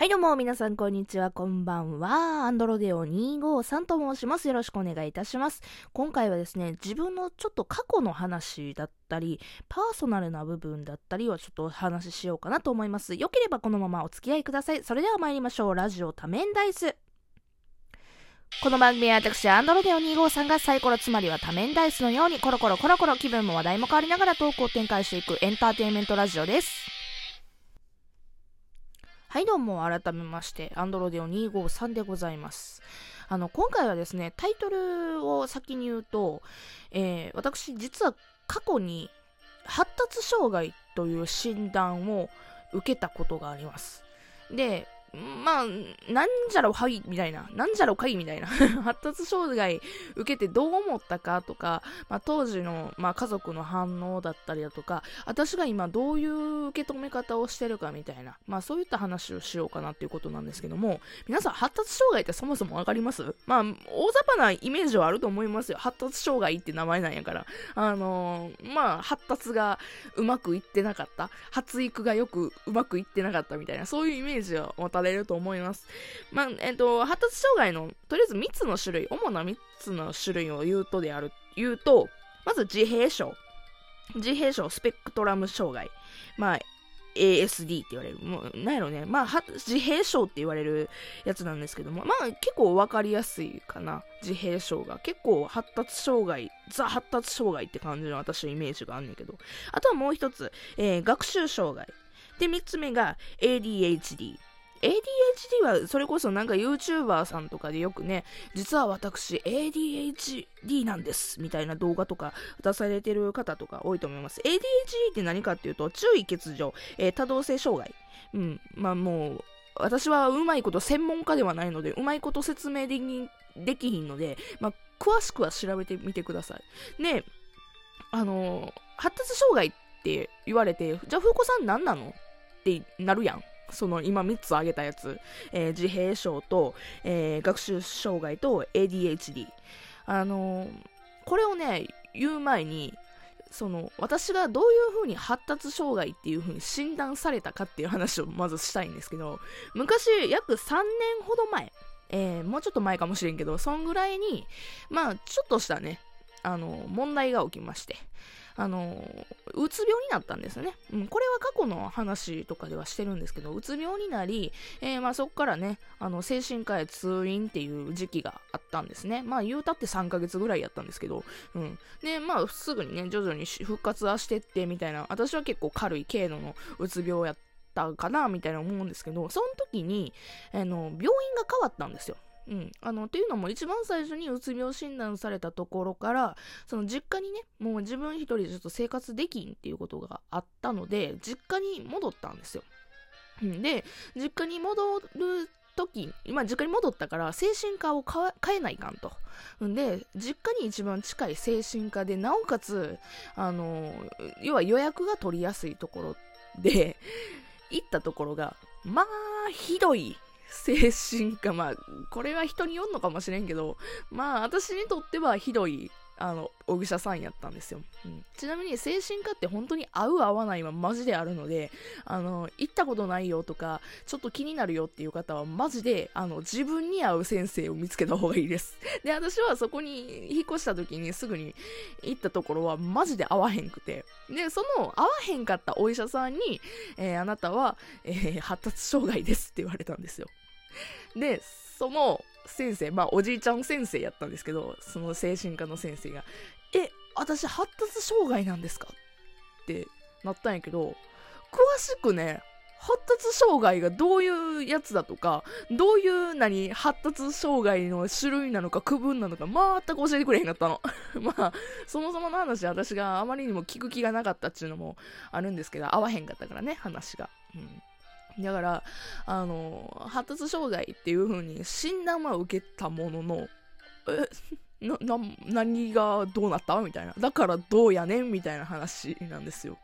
はいどうも皆さんこんにちは。こんばんは。アンドロデオ253と申します。よろしくお願いいたします。今回はですね自分のちょっと過去の話だったりパーソナルな部分だったりをちょっとお話ししようかなと思います。よければこのままお付き合いください。それでは参りましょう。ラジオ多面ダイス。この番組は私、アンドロデオ253がサイコロつまりは多面ダイスのようにコロコロコロコロ気分も話題も変わりながらトークを展開していくエンターテインメントラジオです。はいどうも改めましてアンドロデオ253でございます。あの今回はですねタイトルを先に言うと、えー、私実は過去に発達障害という診断を受けたことがあります。でまあ、なんじゃろはいみたいな、なんじゃろかいみたいな 発達障害受けてどう思ったかとか、まあ、当時の、まあ、家族の反応だったりだとか、私が今どういう受け止め方をしてるかみたいな、まあ、そういった話をしようかなっていうことなんですけども、皆さん発達障害ってそもそもわかります？まあ、大雑把なイメージはあると思いますよ。発達障害って名前なんやから。あのー、まあ、発達がうまくいってなかった。発育がよくうまくいってなかったみたいな、そういうイメージを持たされると思います。まあ、えっ、と、発達障害の、とりあえず3つの種類、主な3つの種類を言うとである、言うと、まず自閉症。自閉症スペクトラム障害。まあ、ASD って言われる。もう、なんやろね。まあ、自閉症って言われるやつなんですけども、まあ、結構わかりやすいかな。自閉症が。結構発達障害、ザ発達障害って感じの私のイメージがあんねんけど。あとはもう一つ、えー、学習障害。で、三つ目が ADHD。ADHD はそれこそなんか YouTuber さんとかでよくね、実は私 ADHD なんですみたいな動画とか出されてる方とか多いと思います。ADHD って何かっていうと、注意欠如、えー、多動性障害。うん、まあもう、私はうまいこと専門家ではないので、うまいこと説明できできひんので、まあ、詳しくは調べてみてください。で、あのー、発達障害って言われて、じゃあ、風子さん何なの？ってなるやん。その今3つ挙げたやつ、えー、自閉症と、えー、学習障害と ADHD。あのー、これをね、言う前に、その、私がどういう風に発達障害っていう風に診断されたかっていう話をまずしたいんですけど、昔、約3年ほど前、えー、もうちょっと前かもしれんけど、そんぐらいに、まあ、ちょっとしたね、あの、問題が起きまして、あの、うつ病になったんですね。うん、これは過去の話とかではしてるんですけど、うつ病になり、えー、まあそこからね、あの、精神科へ通院っていう時期があったんですね。まあ言うたって3ヶ月ぐらいやったんですけど、うん。で、まあすぐにね、徐々に復活はしてってみたいな、私は結構軽い軽度のうつ病やったかな、みたいな思うんですけど、その時に、あの、病院が変わったんですよ。うん。あの、っていうのも一番最初にうつ病診断されたところから、その実家にね、もう自分一人でちょっと生活できんっていうことがあったので、実家に戻ったんですよ。で、実家に戻る時、今実家に戻ったから精神科を変えないかんと。で、実家に一番近い精神科で、なおかつ、あの、要は予約が取りやすいところで、行ったところが、まあ、ひどい精神科、まあ、これは人によるのかもしれんけど、まあ、私にとってはひどい、あの、お医者さんやったんですよ。うん、ちなみに、精神科って本当に合う合わないはマジであるので、あの、行ったことないよとか、ちょっと気になるよっていう方は、マジで、あの、自分に合う先生を見つけた方がいいです。で、私はそこに引っ越した時にすぐに行ったところは、マジで合わへんくて。で、その合わへんかったお医者さんに、えー、あなたは、えー、発達障害ですって言われたんですよ。で、その先生、まあおじいちゃん先生やったんですけど、その精神科の先生が、え、私発達障害なんですか？ってなったんやけど、詳しくね、発達障害がどういうやつだとか、どういう何、発達障害の種類なのか区分なのか、全く教えてくれへんかったの。まあ、そもそもの話私があまりにも聞く気がなかったっていうのもあるんですけど、合わへんかったからね、話が。うんだから、あの、発達障害っていう風に診断は受けたものの、え、な、な、何がどうなったみたいな。だからどうやねんみたいな話なんですよ。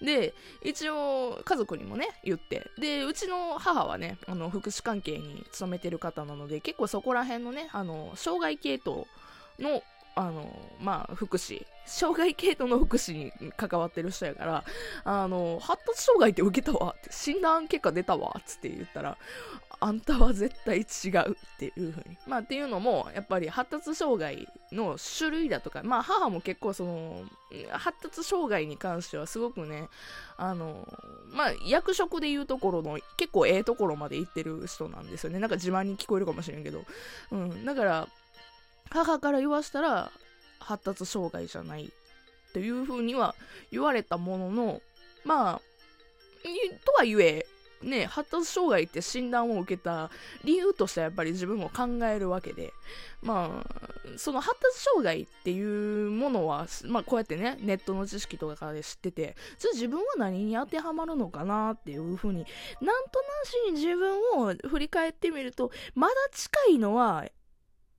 で、一応家族にもね、言って。で、うちの母はね、あの、福祉関係に勤めてる方なので、結構そこら辺のね、あの、障害系統のあの、まあ、福祉、障害系統の福祉に関わってる人やから、あの、発達障害って受けたわって、診断結果出たわっつって言ったら、あんたは絶対違うっていうふうに。まあっていうのも、やっぱり発達障害の種類だとか、まあ母も結構その、発達障害に関してはすごくね、あの、まあ役職でいうところの結構ええところまで行ってる人なんですよね。なんか自慢に聞こえるかもしれんけど。うん。だから、母から言わしたら、発達障害じゃないというふうには言われたものの、まあ、とはいえ、ね、発達障害って診断を受けた理由としてはやっぱり自分も考えるわけで、まあ、その発達障害っていうものは、まあこうやってね、ネットの知識とかで知ってて、じゃあ自分は何に当てはまるのかなっていうふうに、なんとなしに自分を振り返ってみると、まだ近いのは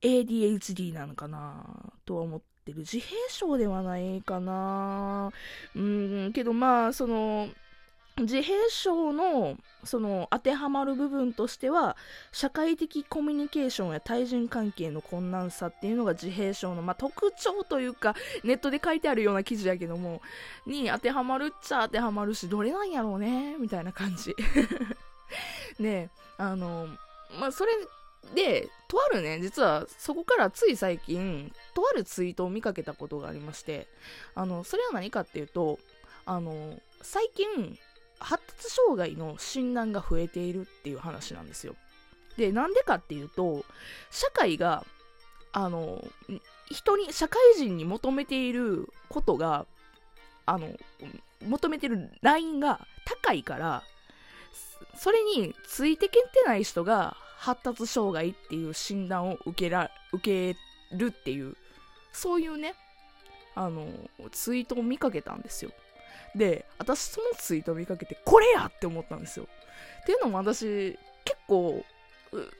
ADHD なのかなとは思ってる。自閉症ではないかなうん、けどまあ、その、自閉症のその当てはまる部分としては社会的コミュニケーションや対人関係の困難さっていうのが自閉症の、まあ、特徴というかネットで書いてあるような記事やけどもに当てはまるっちゃ当てはまるしどれなんやろうねみたいな感じ ねあのまあそれでとあるね実はそこからつい最近とあるツイートを見かけたことがありましてあのそれは何かっていうとあの最近発達障害の診断が増えているっていう話なんですよ。で、なんでかっていうと、社会が、あの、人に、社会人に求めていることが、あの、求めてるラインが高いから、それについてけてない人が発達障害っていう診断を受けら、受けるっていう、そういうね、あの、ツイートを見かけたんですよ。で、私そのツイートを見かけて、これやって思ったんですよ。っていうのも私、結構、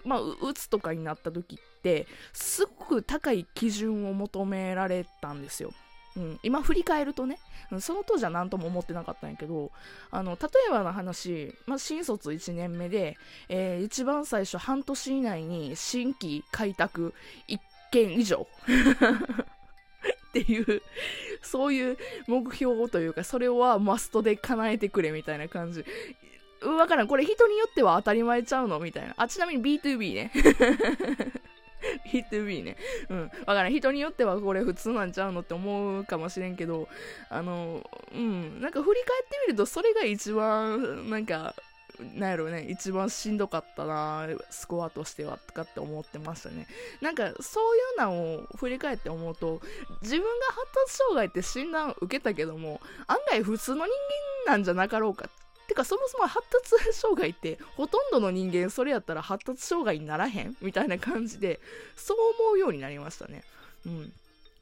まあ、うつとかになった時って、すごく高い基準を求められたんですよ。うん、今振り返るとね、その当時は何とも思ってなかったんやけど、あの、例えばの話、まあ、新卒1年目で、えー、一番最初半年以内に新規開拓1件以上 っていう、そういう目標というか、それはマストで叶えてくれみたいな感じ。わからん。これ人によっては当たり前ちゃうの？みたいな。あ、ちなみに B2B ね。B2B ね。うん。わからん。人によってはこれ普通なんちゃうのって思うかもしれんけど、あの、うん。なんか振り返ってみると、それが一番、なんか、なんやろね、一番しんどかったな、スコアとしては、とかって思ってましたね。なんか、そういうのを振り返って思うと、自分が発達障害って診断受けたけども、案外普通の人間なんじゃなかろうか。てか、そもそも発達障害って、ほとんどの人間それやったら発達障害にならへんみたいな感じで、そう思うようになりましたね。うん。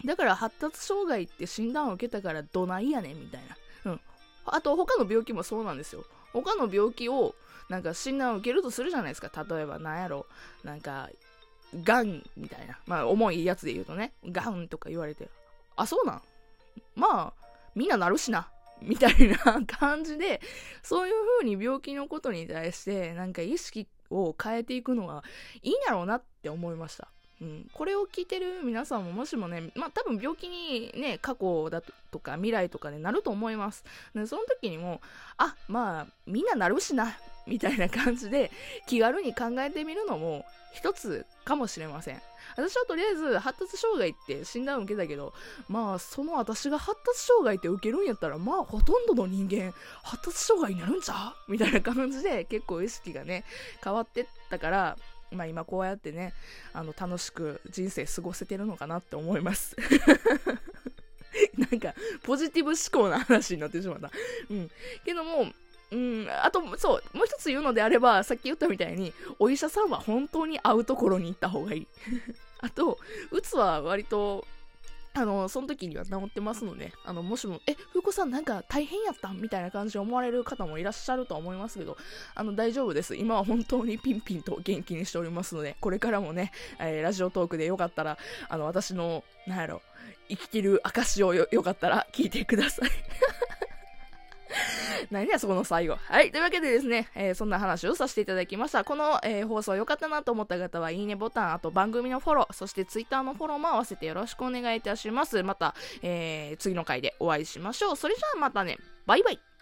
だから発達障害って診断を受けたからどないやねんみたいな。うん。あと他の病気もそうなんですよ。他の病気をなんか診断を受けるとするじゃないですか。例えば何やろ、なんか、がんみたいな。まあ重いやつで言うとね、がんとか言われて、あ、そうなんまあ、みんななるしな。みたいな感じで、そういう風に病気のことに対して、なんか意識を変えていくのはいいんやろうなって思いました。うん、これを聞いてる皆さんももしもね、まあ多分病気にね、過去だとか未来とかでなると思います。でその時にも、あ、まあみんななるしな、みたいな感じで気軽に考えてみるのも一つかもしれません。私はとりあえず発達障害って診断を受けたけど、まあその私が発達障害って受けるんやったら、まあほとんどの人間発達障害になるんちゃう？みたいな感じで結構意識がね、変わってったから、まあ今こうやってね、あの楽しく人生過ごせてるのかなって思います。なんか、ポジティブ思考な話になってしまった。うん。けども、うん、あと、そう、もう一つ言うのであれば、さっき言ったみたいに、お医者さんは本当に会うところに行った方がいい。あと、うつは割と、あの、その時には治ってますので、あの、もしも、え、ふうこさんなんか大変やったみたいな感じで思われる方もいらっしゃるとは思いますけど、あの、大丈夫です。今は本当にピンピンと元気にしておりますので、これからもね、えー、ラジオトークでよかったら、あの、私の、なんやろ、生きてる証をよ、よかったら聞いてください。何やそこの最後。はい。というわけでですね、えー、そんな話をさせていただきました。この、えー、放送良かったなと思った方は、いいねボタン、あと番組のフォロー、そしてツイッターのフォローも合わせてよろしくお願いいたします。また、えー、次の回でお会いしましょう。それじゃあまたね。バイバイ。